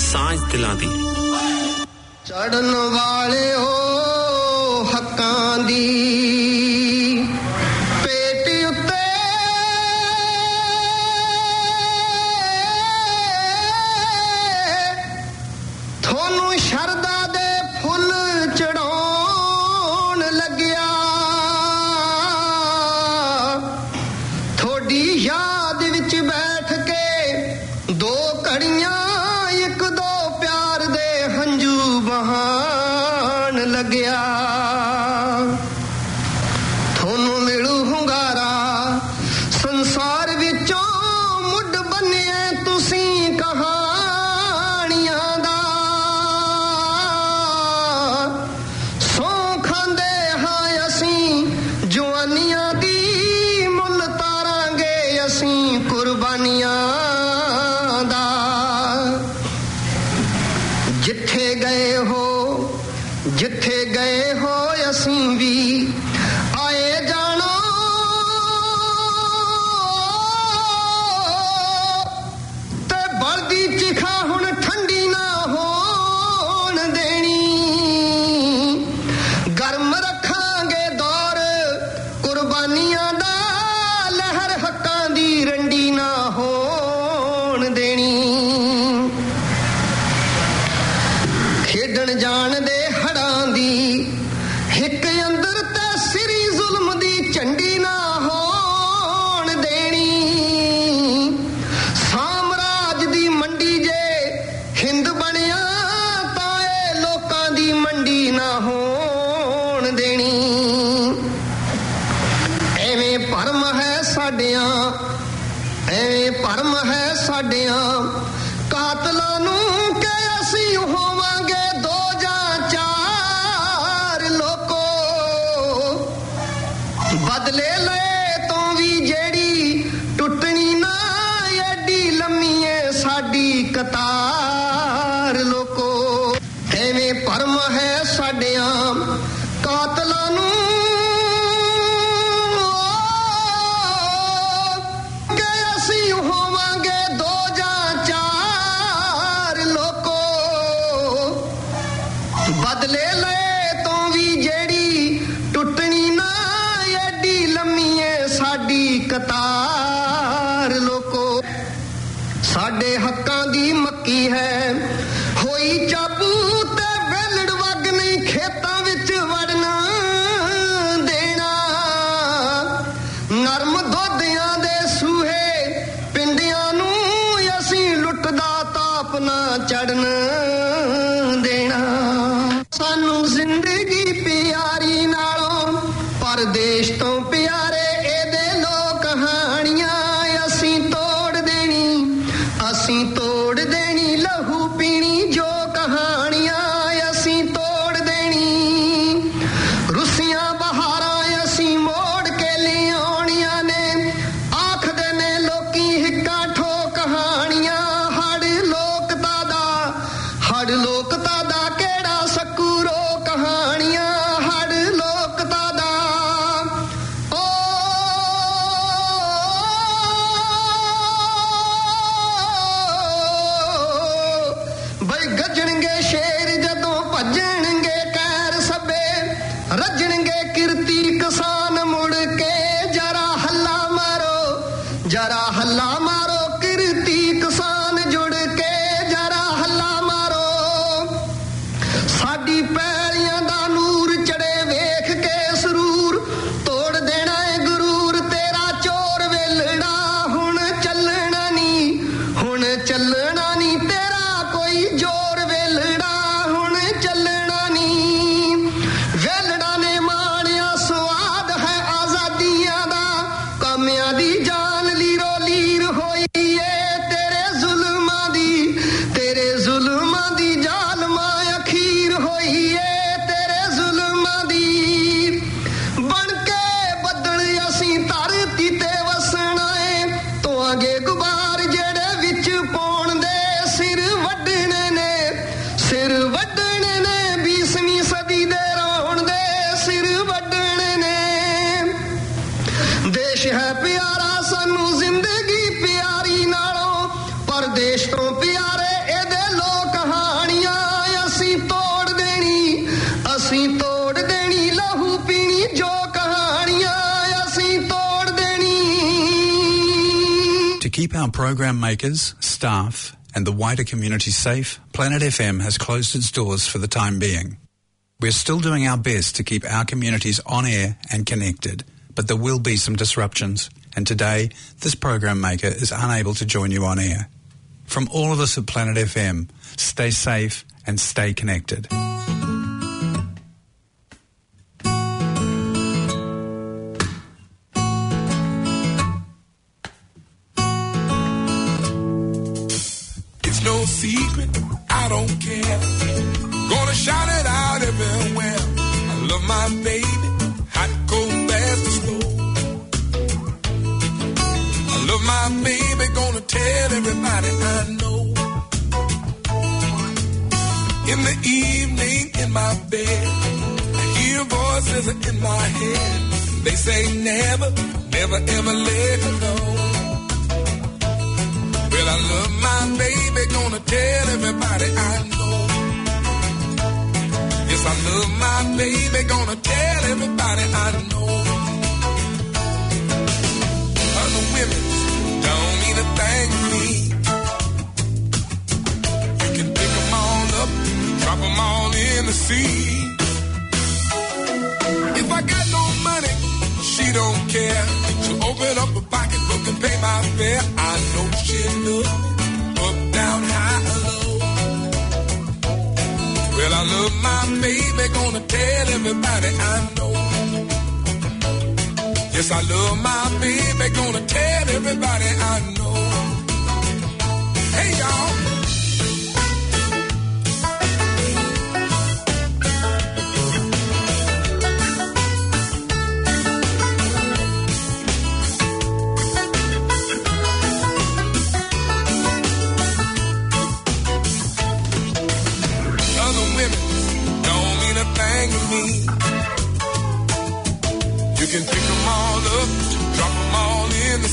साँझ दिला दी। चढ़न वाले हो हकां दी। Program makers, staff, and the wider community safe, Planet FM has closed its doors for the time being. We're still doing our best to keep our communities on air and connected, but there will be some disruptions, and today this program maker is unable to join you on air. From all of us at Planet FM, stay safe and stay connected. No secret, I don't care. Gonna shout it out everywhere. I love my baby, hot, cold, fast, and slow. I love my baby, gonna tell everybody I know. In the evening, in my bed, I hear voices in my head. They say never, never, ever let her go. Well, I love my baby, gonna tell everybody I know. Yes, I love my baby, gonna tell everybody I know. Other women don't mean a thing to me. You can pick them all up, drop them all in the sea. If I got no money, she don't care. She'll open up a pocketbook and pay my fare. I know she look up, down, high, or low. Well, I love my baby, gonna tell everybody I know. Yes, I love my baby, gonna tell everybody I know. Hey, y'all.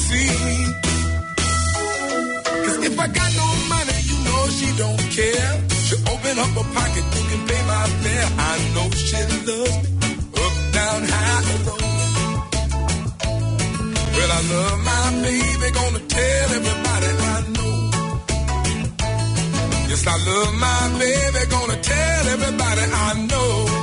The. Cause if I got no money, you know she don't care. She'll open up a pocket, you can pay my fare. I know she loves me, up, down, high, or low. Well, I love my baby, gonna tell everybody I know. Yes, I love my baby, gonna tell everybody I know.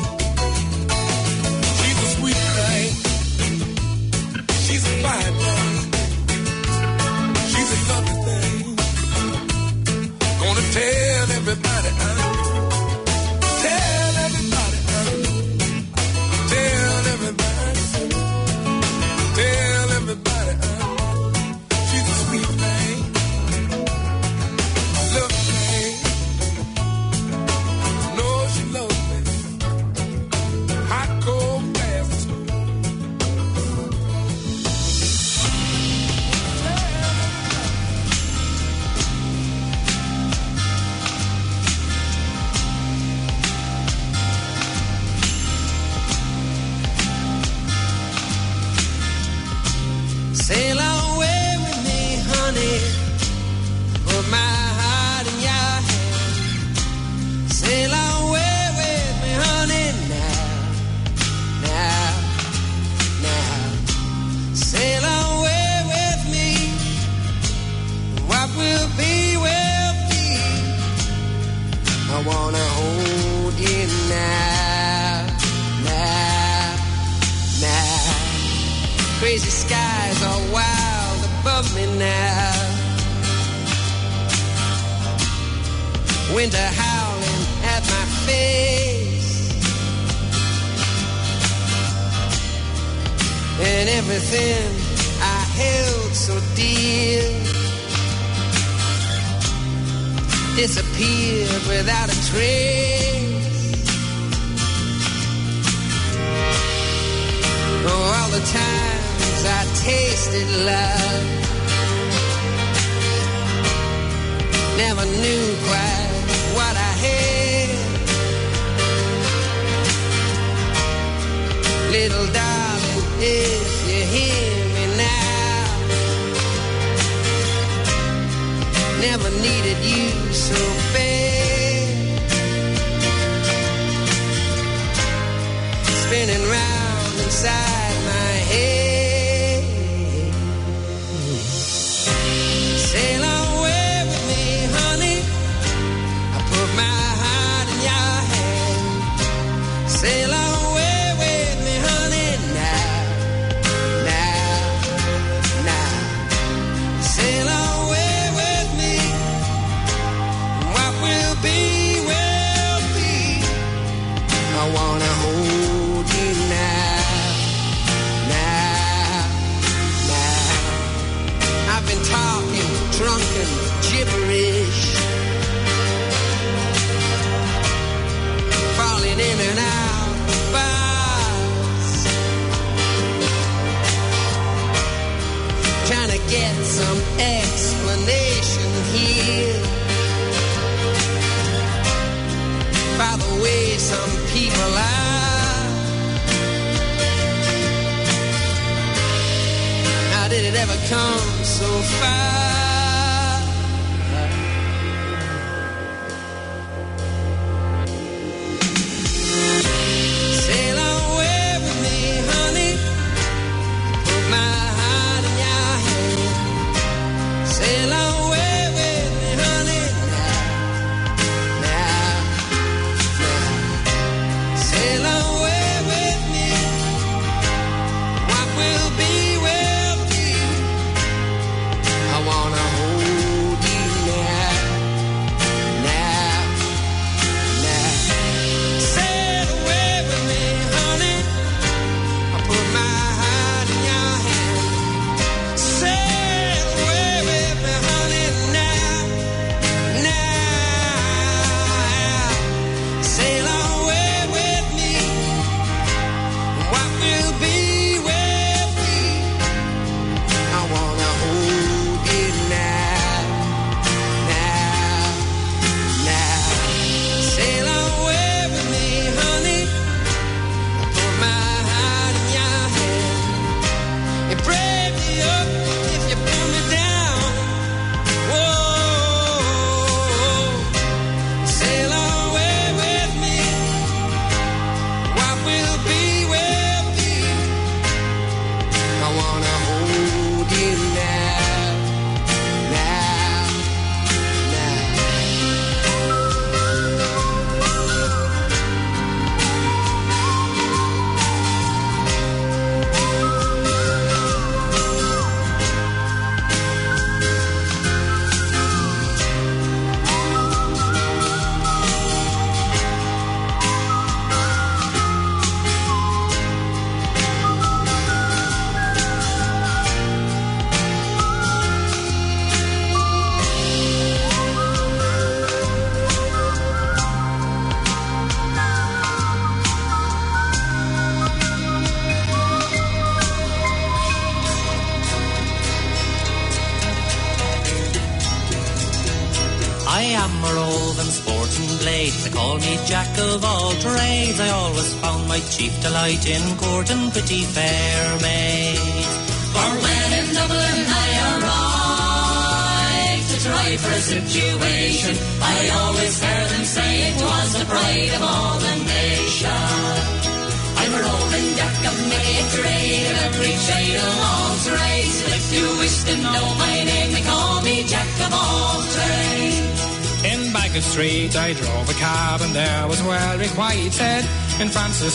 In courting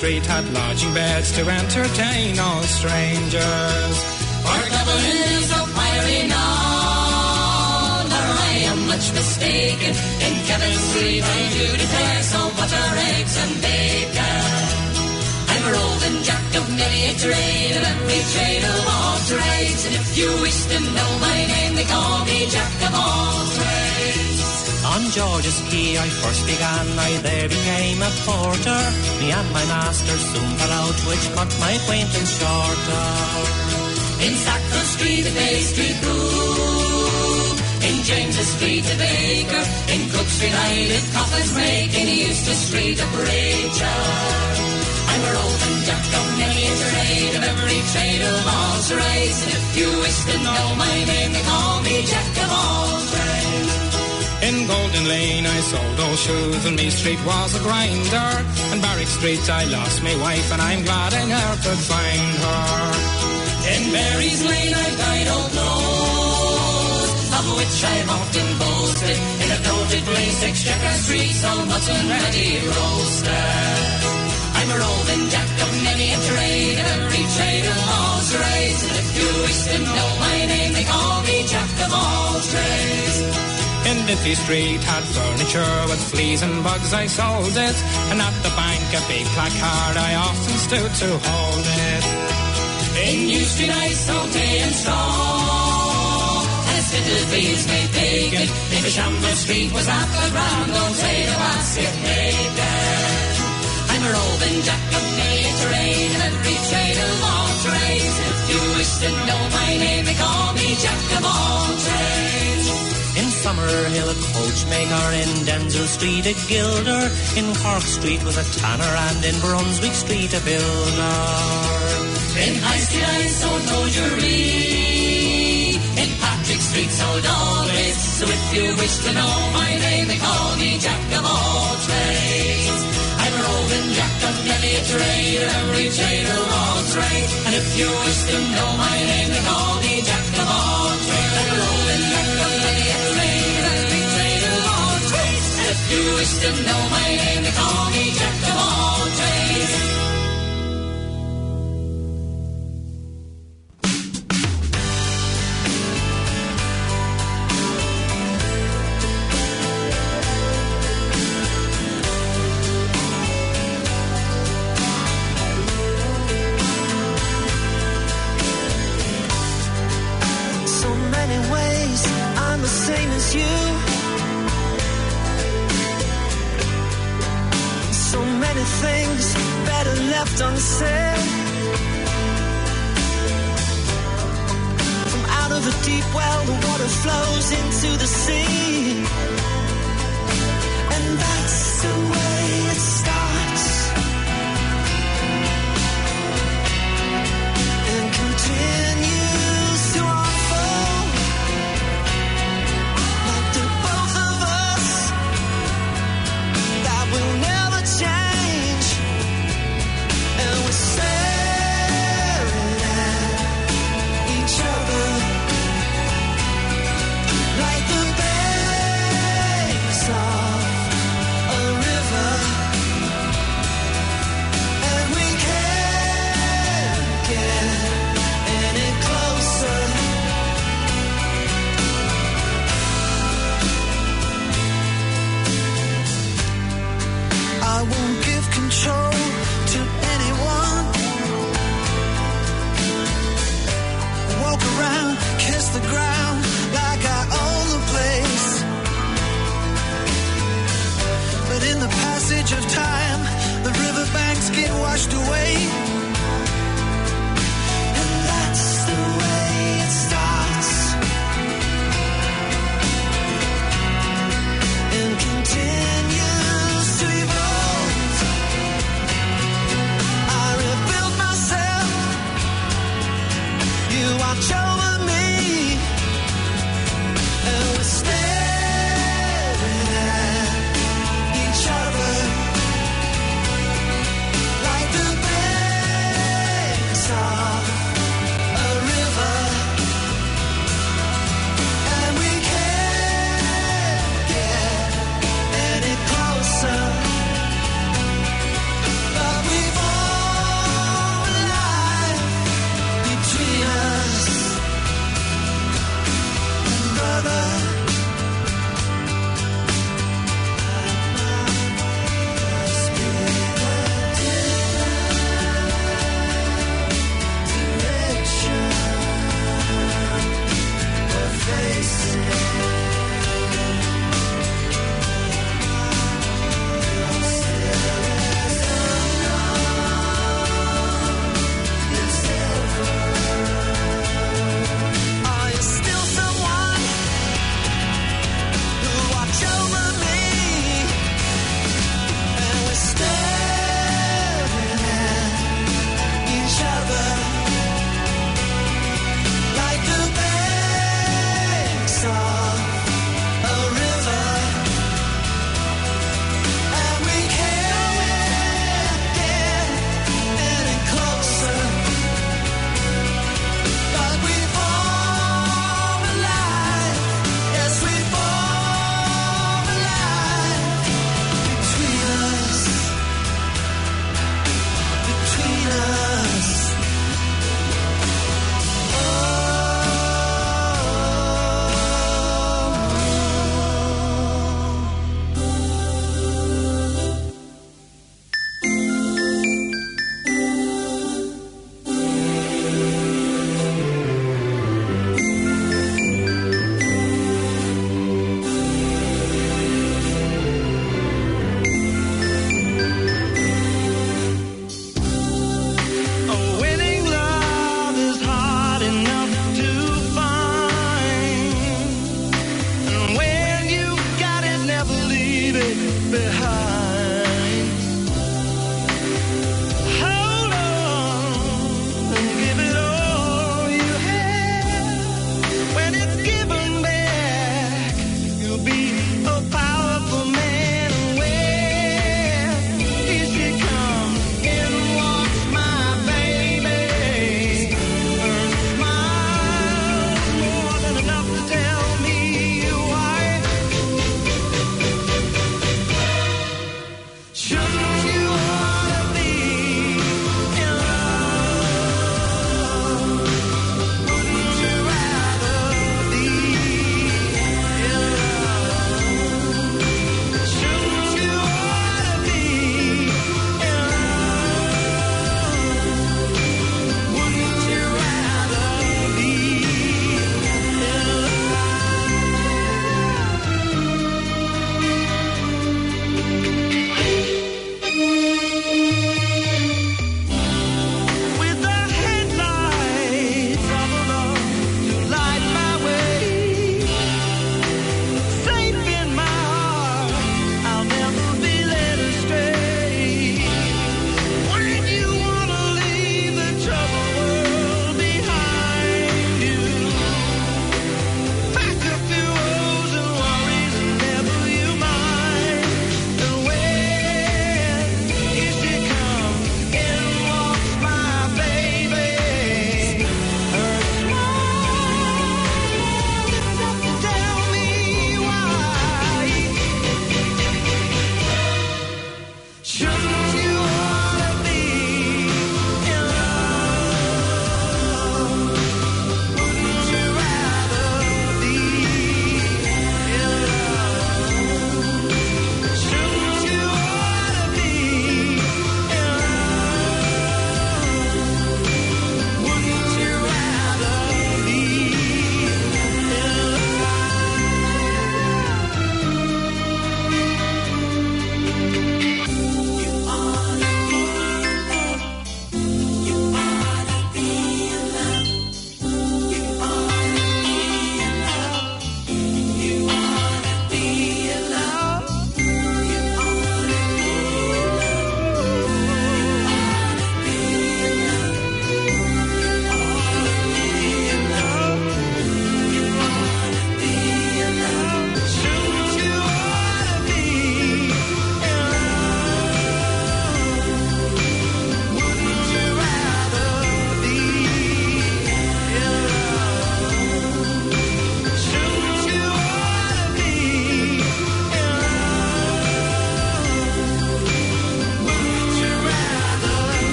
Street had lodging beds to entertain all strangers. For Dublin is a fiery or I am much mistaken. In Kevin Street I do declare so butter, eggs and bacon. I'm a roving jack of many a trade, of every trade of all trades. And if you wish to know my name, they call me Jack of all trades. On George's Quay I first began, I there became a porter. Me and my master soon fell out, which cut my acquaintance shorter. Uh, in Sackville Street, a pastry cook. In James's Street, a baker. In Cook Street, I did coffins make. In Eustace Street, a preacher. I'm a roving jack of many a trade, of every trade of all trades. And if you wish to know my name, they call me Jack of all trades. In Golden Lane I sold old shoes and Meath Street was a grinder. And Barrack Street I lost my wife and I'm glad I never could find her. In Mary's Lane, I died old nose, of which I've often boasted. In a noted place, Exchequer Street, so mutton ready roasted. I'm a roving jack of many a trade, and every trade of all trades. And if you wish to know my name, they call me Jack of all trades. In Liffey Street had furniture with fleas and bugs, I sold it. And at the bank, a big placard, I often stood to hold it. In New Street, I sold day and straw. As little fields made bacon. Fishamble Street was at the ground, don't say trade basket made there. I'm a roving jack of many terrain, every trade of all trades. If you wish to know my name, they call me Jack of all trades. In Summerhill a coachmaker, in Denzil Street a gilder, in Cork Street was a tanner, and in Brunswick Street a builder. In High Street I sold hosiery. In Patrick Street sold always. So if you wish to know my name, they call me Jack of all trades. I'm a roving Jack of many a trade, every trade of all trade. And if you wish to know my name, they call me Jack of all trade. If you wish to know my name, they call me Jack of all trades. so many ways I'm the same as you. Many things better left unsaid. From out of a deep well, the water flows into the sea. And that's the way it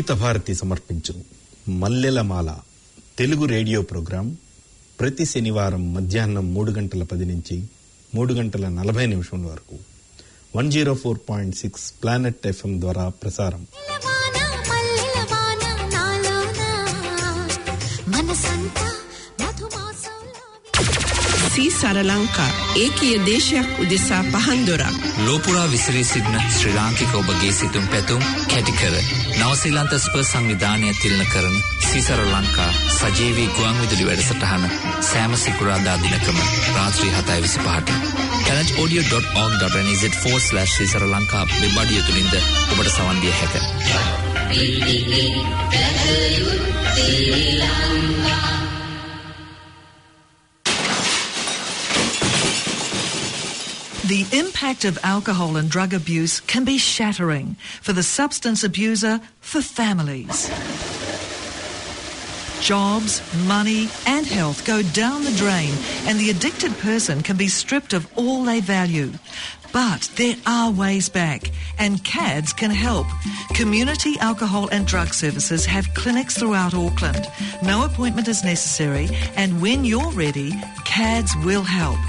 సంగీత భారతి సమర్పించు Mallelamala Telugu radio program ప్రతి శనివారం మధ్యాహ్నం మూడు గంటల పది నుంచి మూడు గంటల నలభై నిమిషం వరకు. One zero four point six planet FM ద్వారా ప్రసారం. සී සරලංකා ඒකීය දේශයක් උදෙසා පහන්දොරක්. ලෝපුරා විසිරී සිටින ශ්‍රී ලාංකික ඔබගේ සිතුම් පැතුම් කැටිකර නවසීලන්ත ස්ප සංවිධානය තිලන කරන සිසර ලංකා සජීවී ගුවන් විදුලි වැඩසටහන සෑම සිකුරාදා දිනකම රාත්‍රී හතයි විසි පහට. කැනටෝඩියෝ.org.nz ෆෝස්ලශ් සිසර ලංකා වෙබඩිය තුළින්ද ඔබට සවන්දිය හැක. The impact of alcohol and drug abuse can be shattering for the substance abuser, for families. Jobs, money, and health go down the drain, and the addicted person can be stripped of all they value. But there are ways back, and CADS can help. Community Alcohol and Drug Services have clinics throughout Auckland. No appointment is necessary, and when you're ready, CADS will help.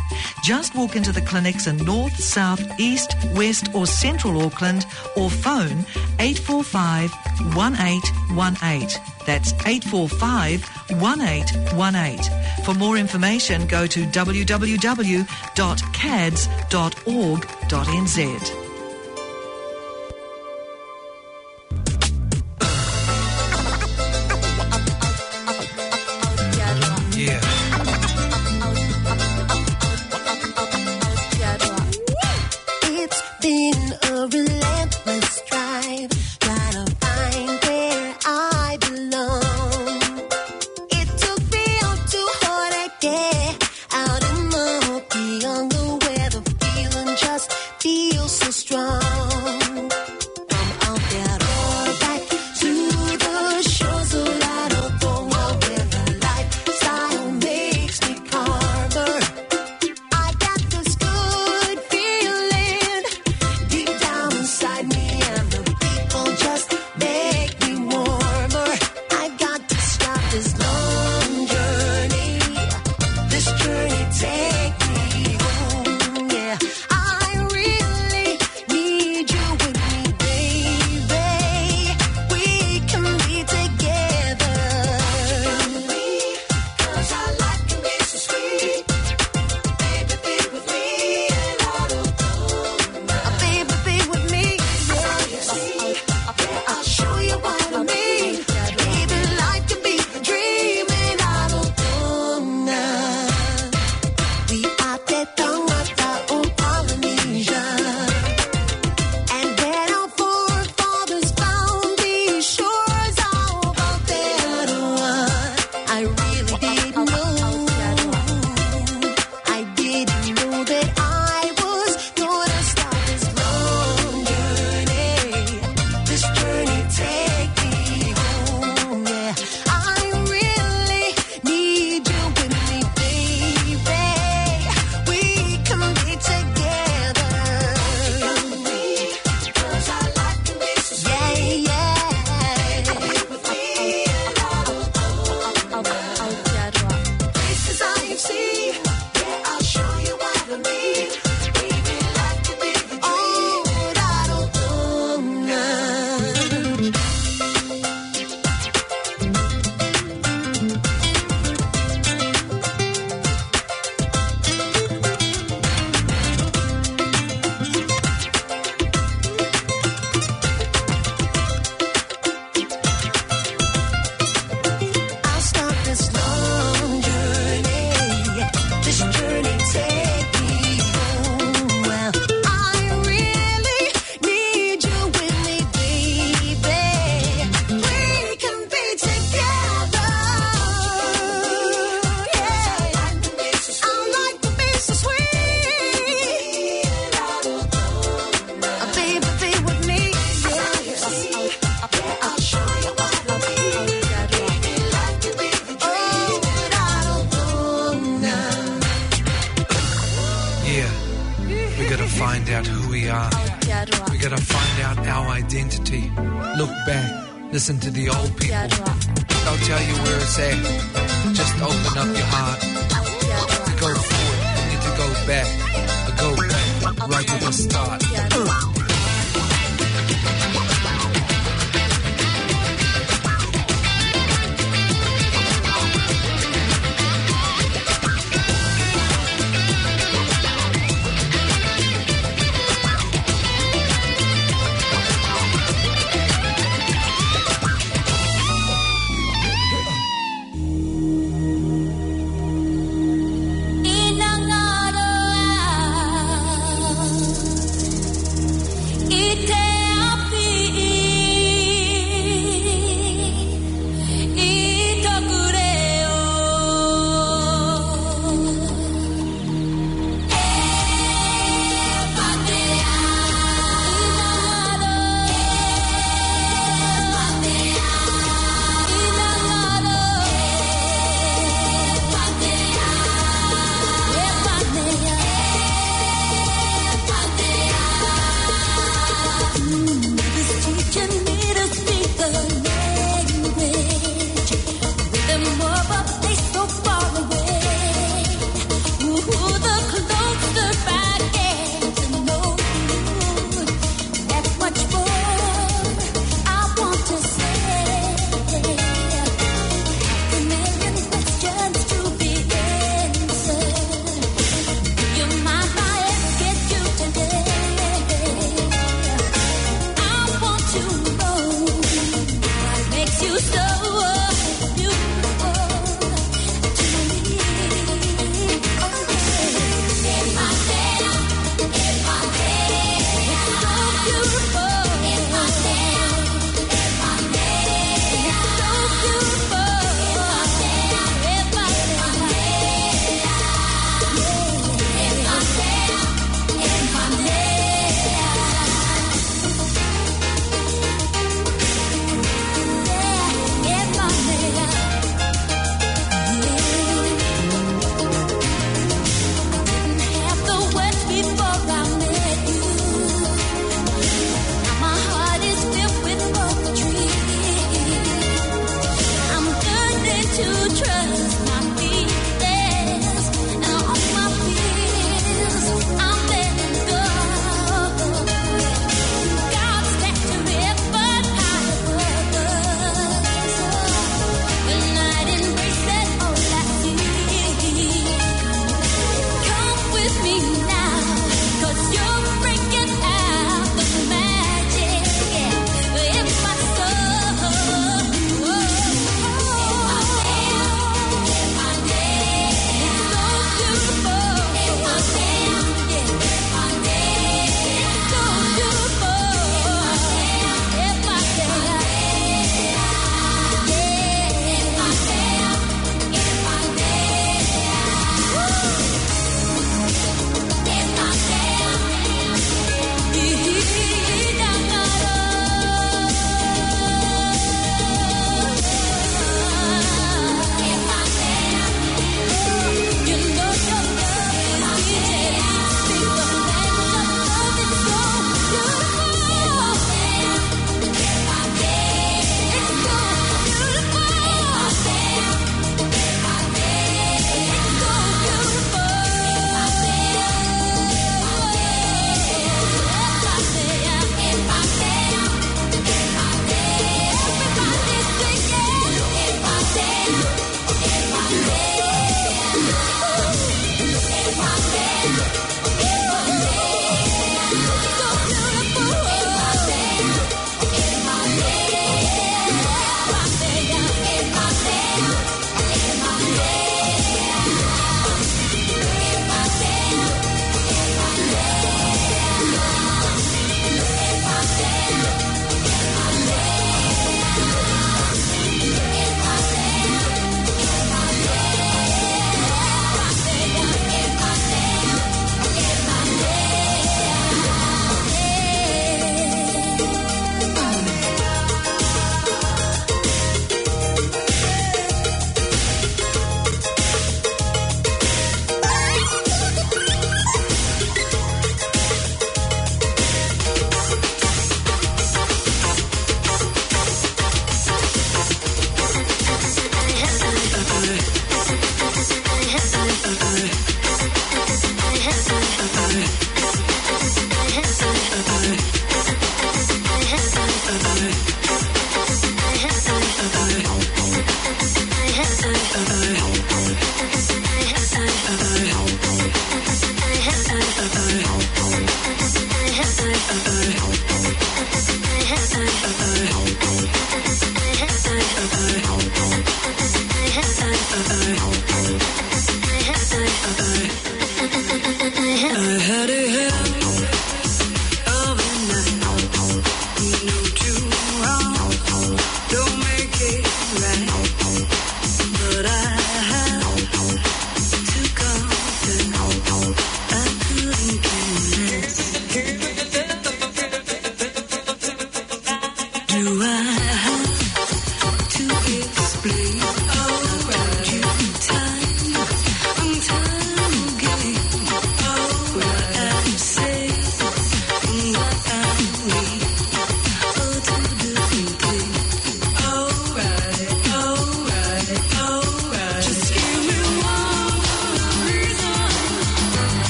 Just walk into the clinics in North, South, East, West, or Central Auckland, or phone 845 1818. That's 845 1818. For more information, go to www.cads.org.nz.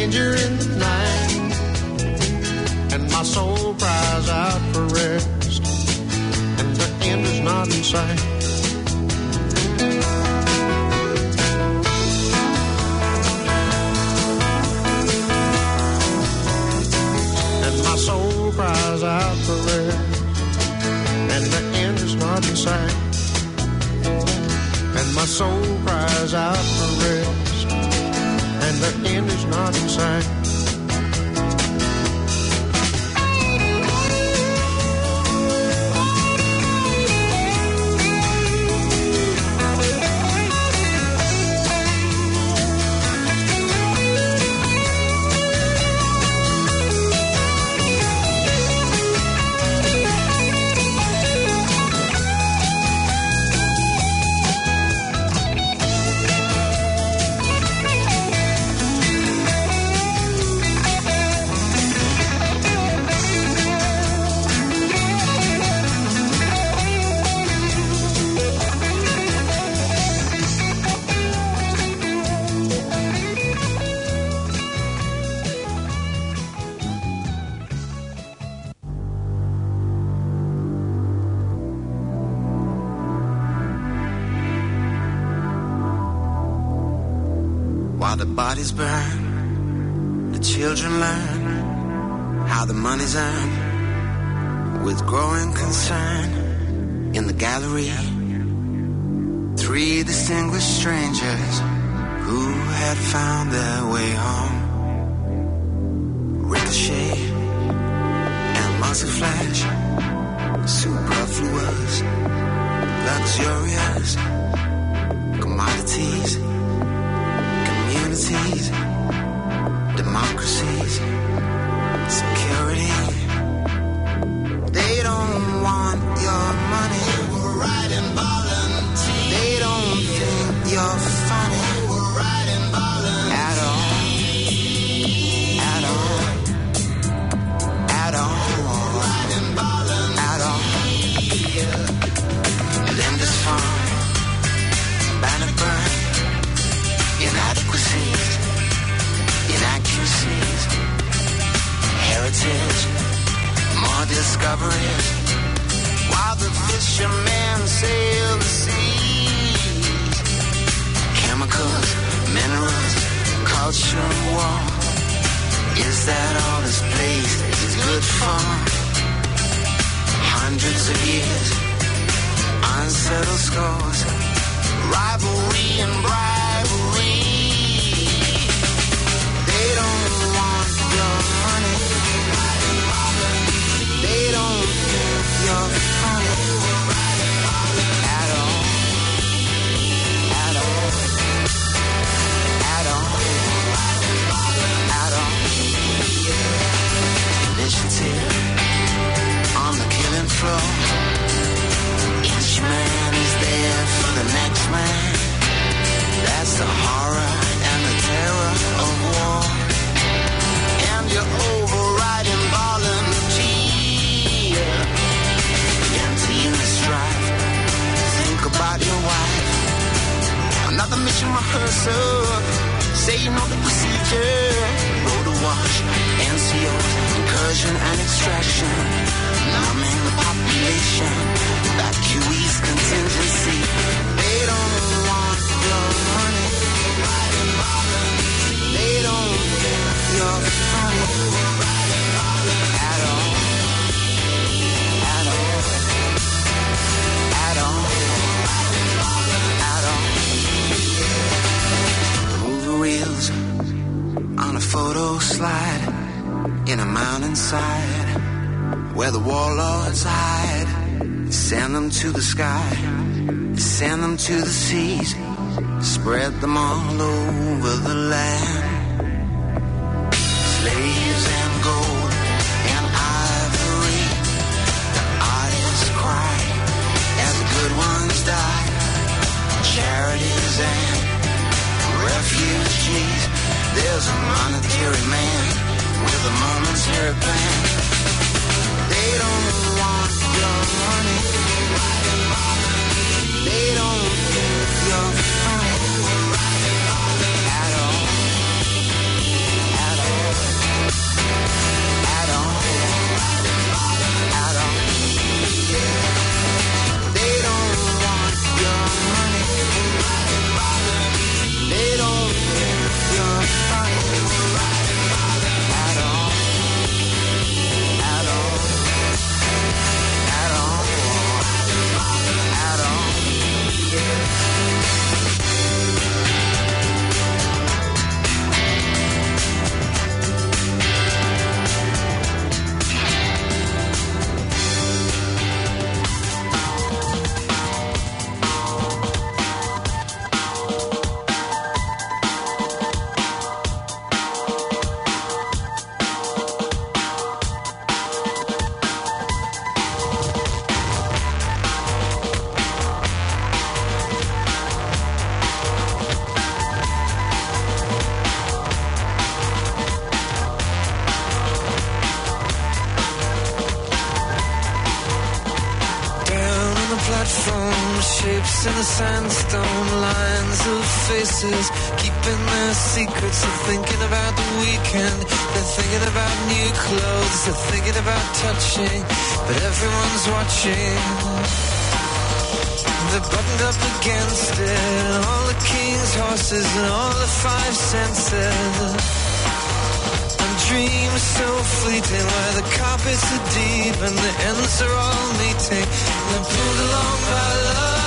stranger in the night, and my soul cries out for rest, and the end is not in sight. And my soul cries out for rest, and the end is not in sight. And my soul cries out for rest. The end is not in sight. years, unsettled scores, rival slide in a mountainside where the warlords hide. Send them to the sky, send them to the seas, spread them all over the land. Slaves and gold and ivory, the artists cry as the good ones die. Charities and. There's a monetary man with a momentary plan. They don't want your money. They don't they're thinking about touching, but everyone's watching. They're buttoned up against it, all the king's horses and all the five senses. And dreams so fleeting where the carpets are deep and the ends are all meeting. And they're pulled along by love.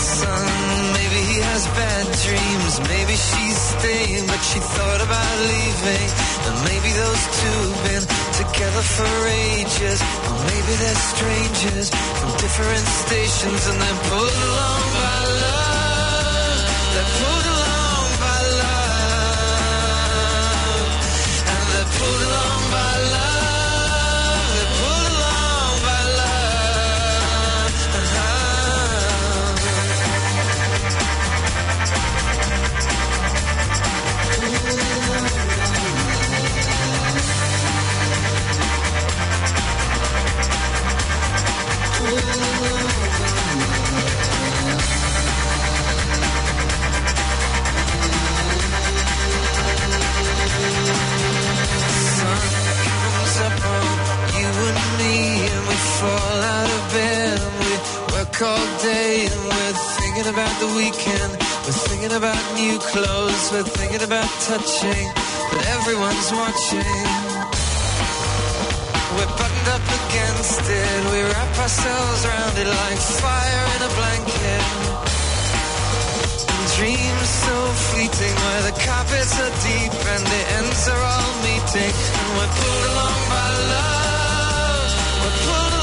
Son, maybe he has bad dreams, maybe she's staying, but she thought about leaving. And maybe those two have been together for ages, or maybe they're strangers from different stations, and they're pulled along by love. New clothes. We're thinking about touching, but everyone's watching. We're buttoned up against it. We wrap ourselves around it like fire in a blanket. And dreams so fleeting where the carpets are deep and the ends are all meeting. And we're pulled along by love. We're pulled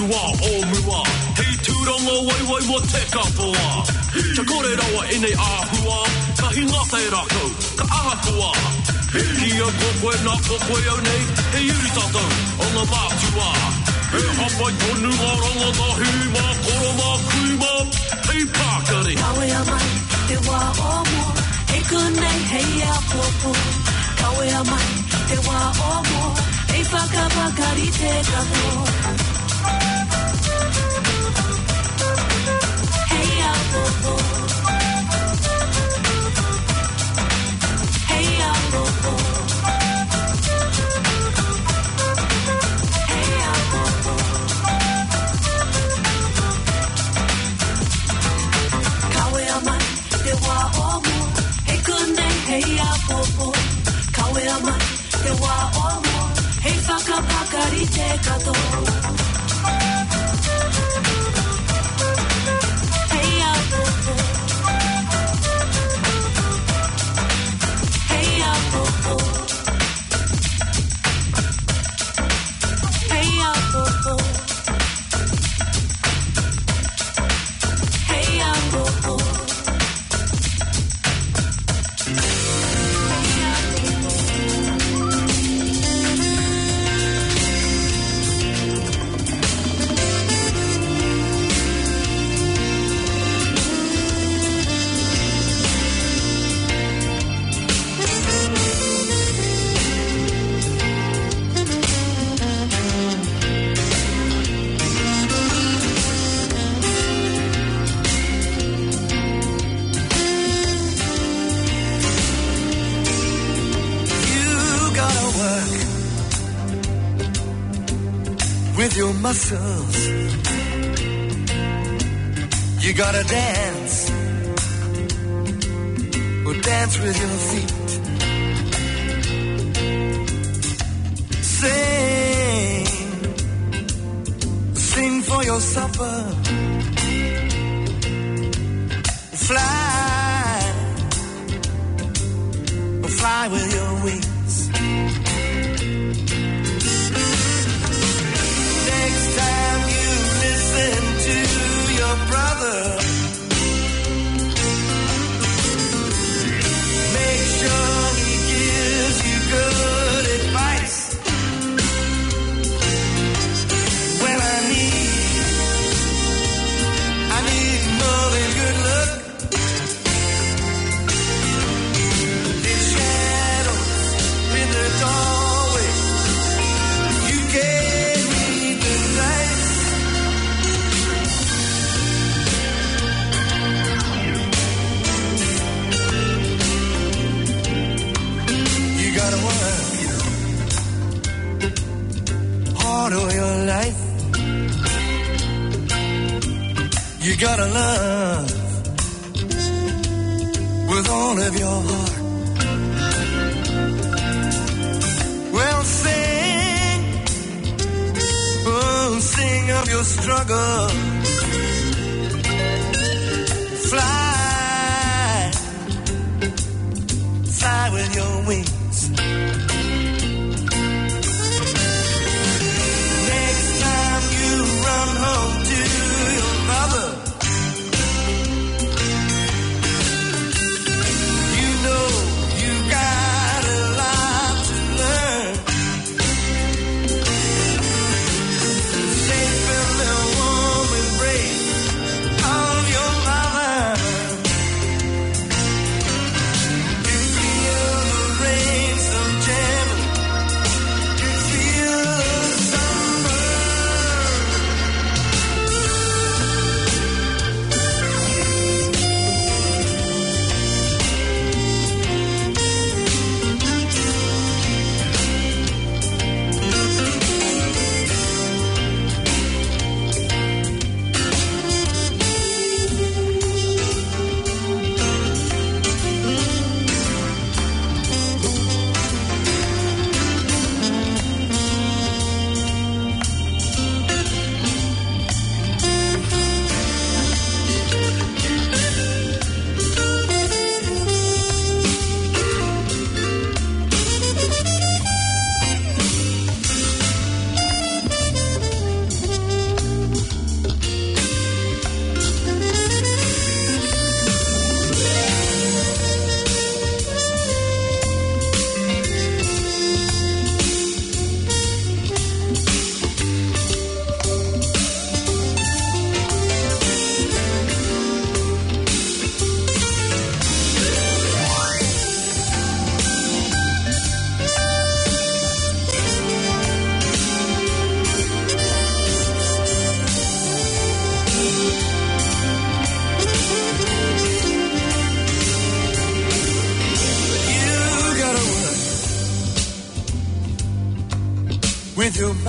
Koia mai tu wā o mo te e He koe He Hei pākari Kawe a te wā o mua, he kunei, hei a popo. Kawe a mai, te te. Hei cariche 14. With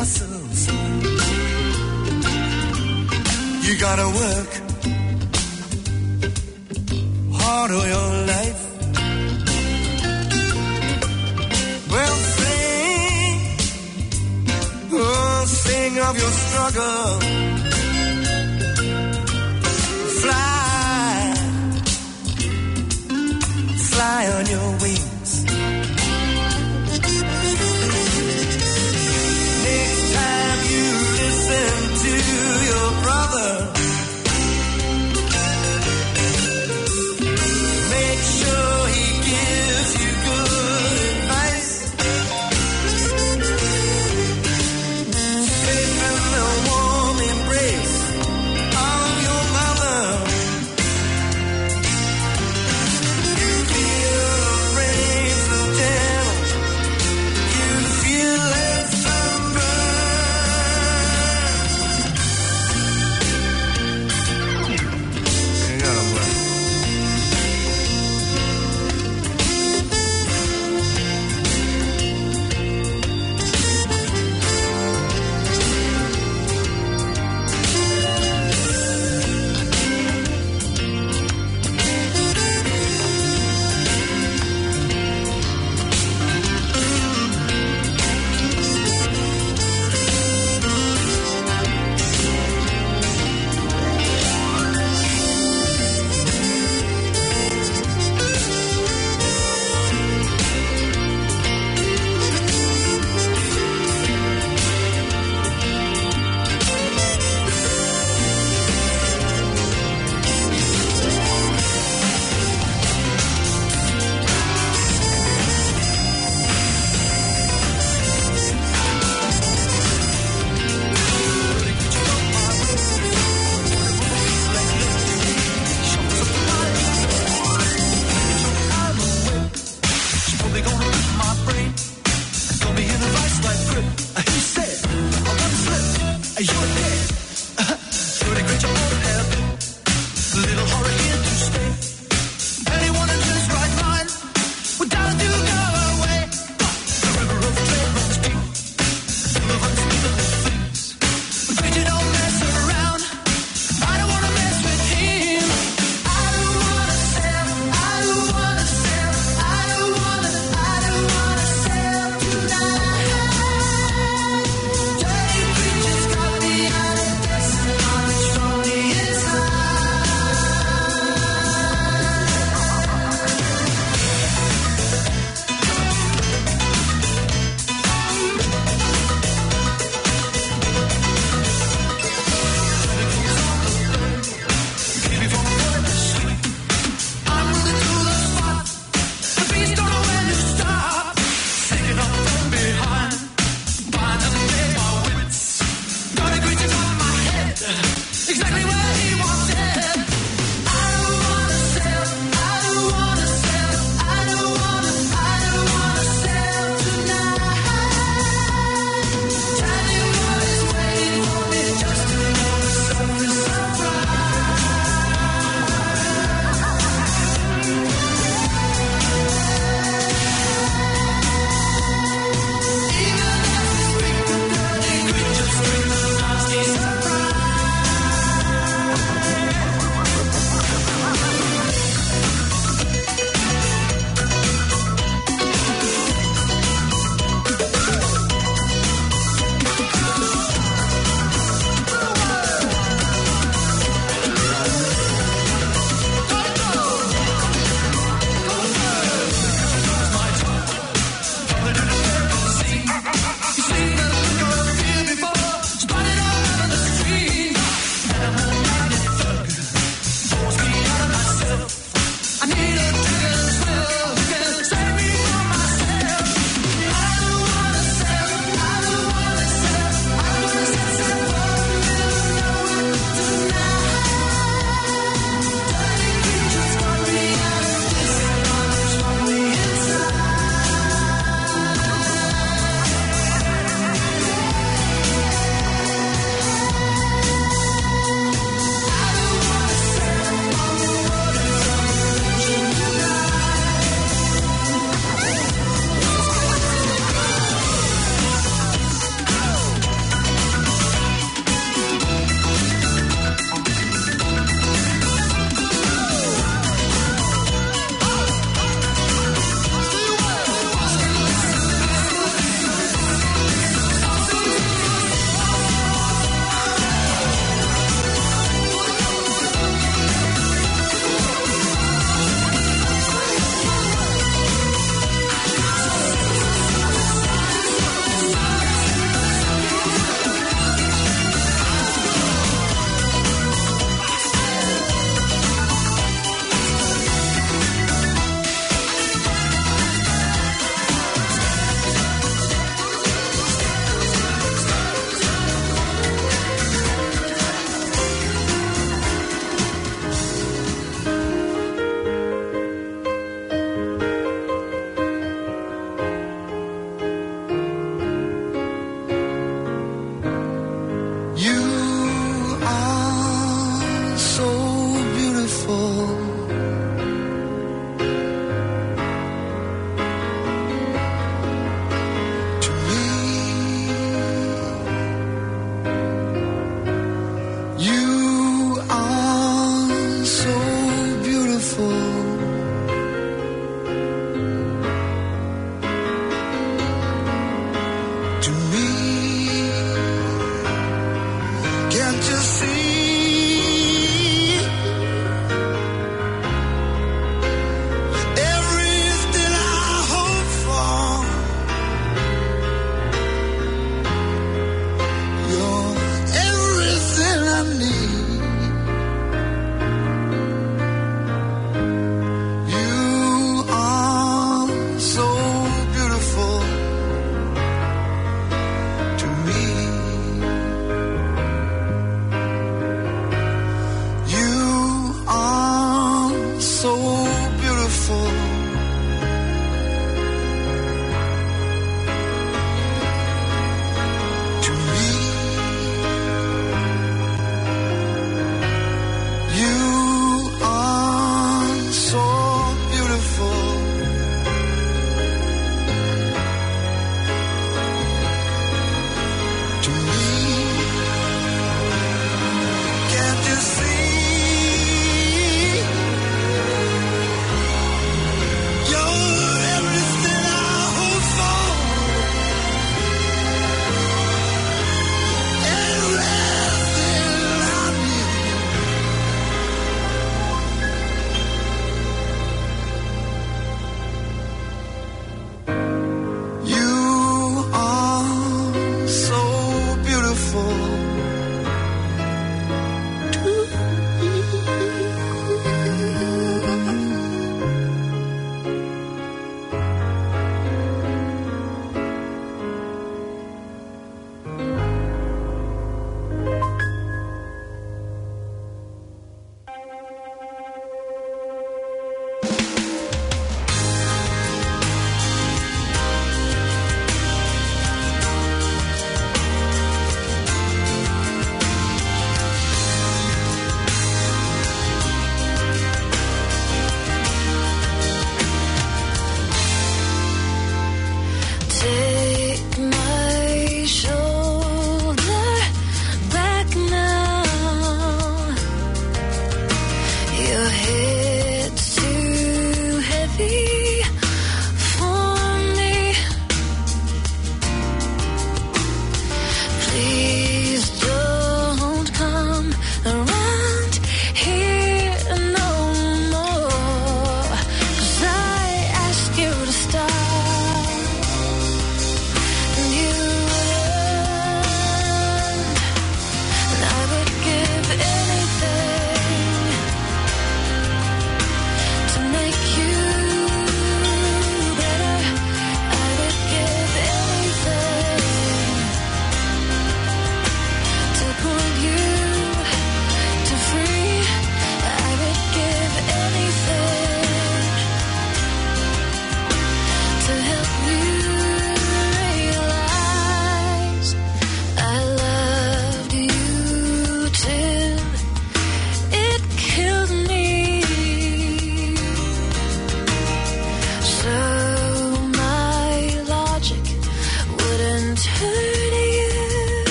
muscles. You gotta work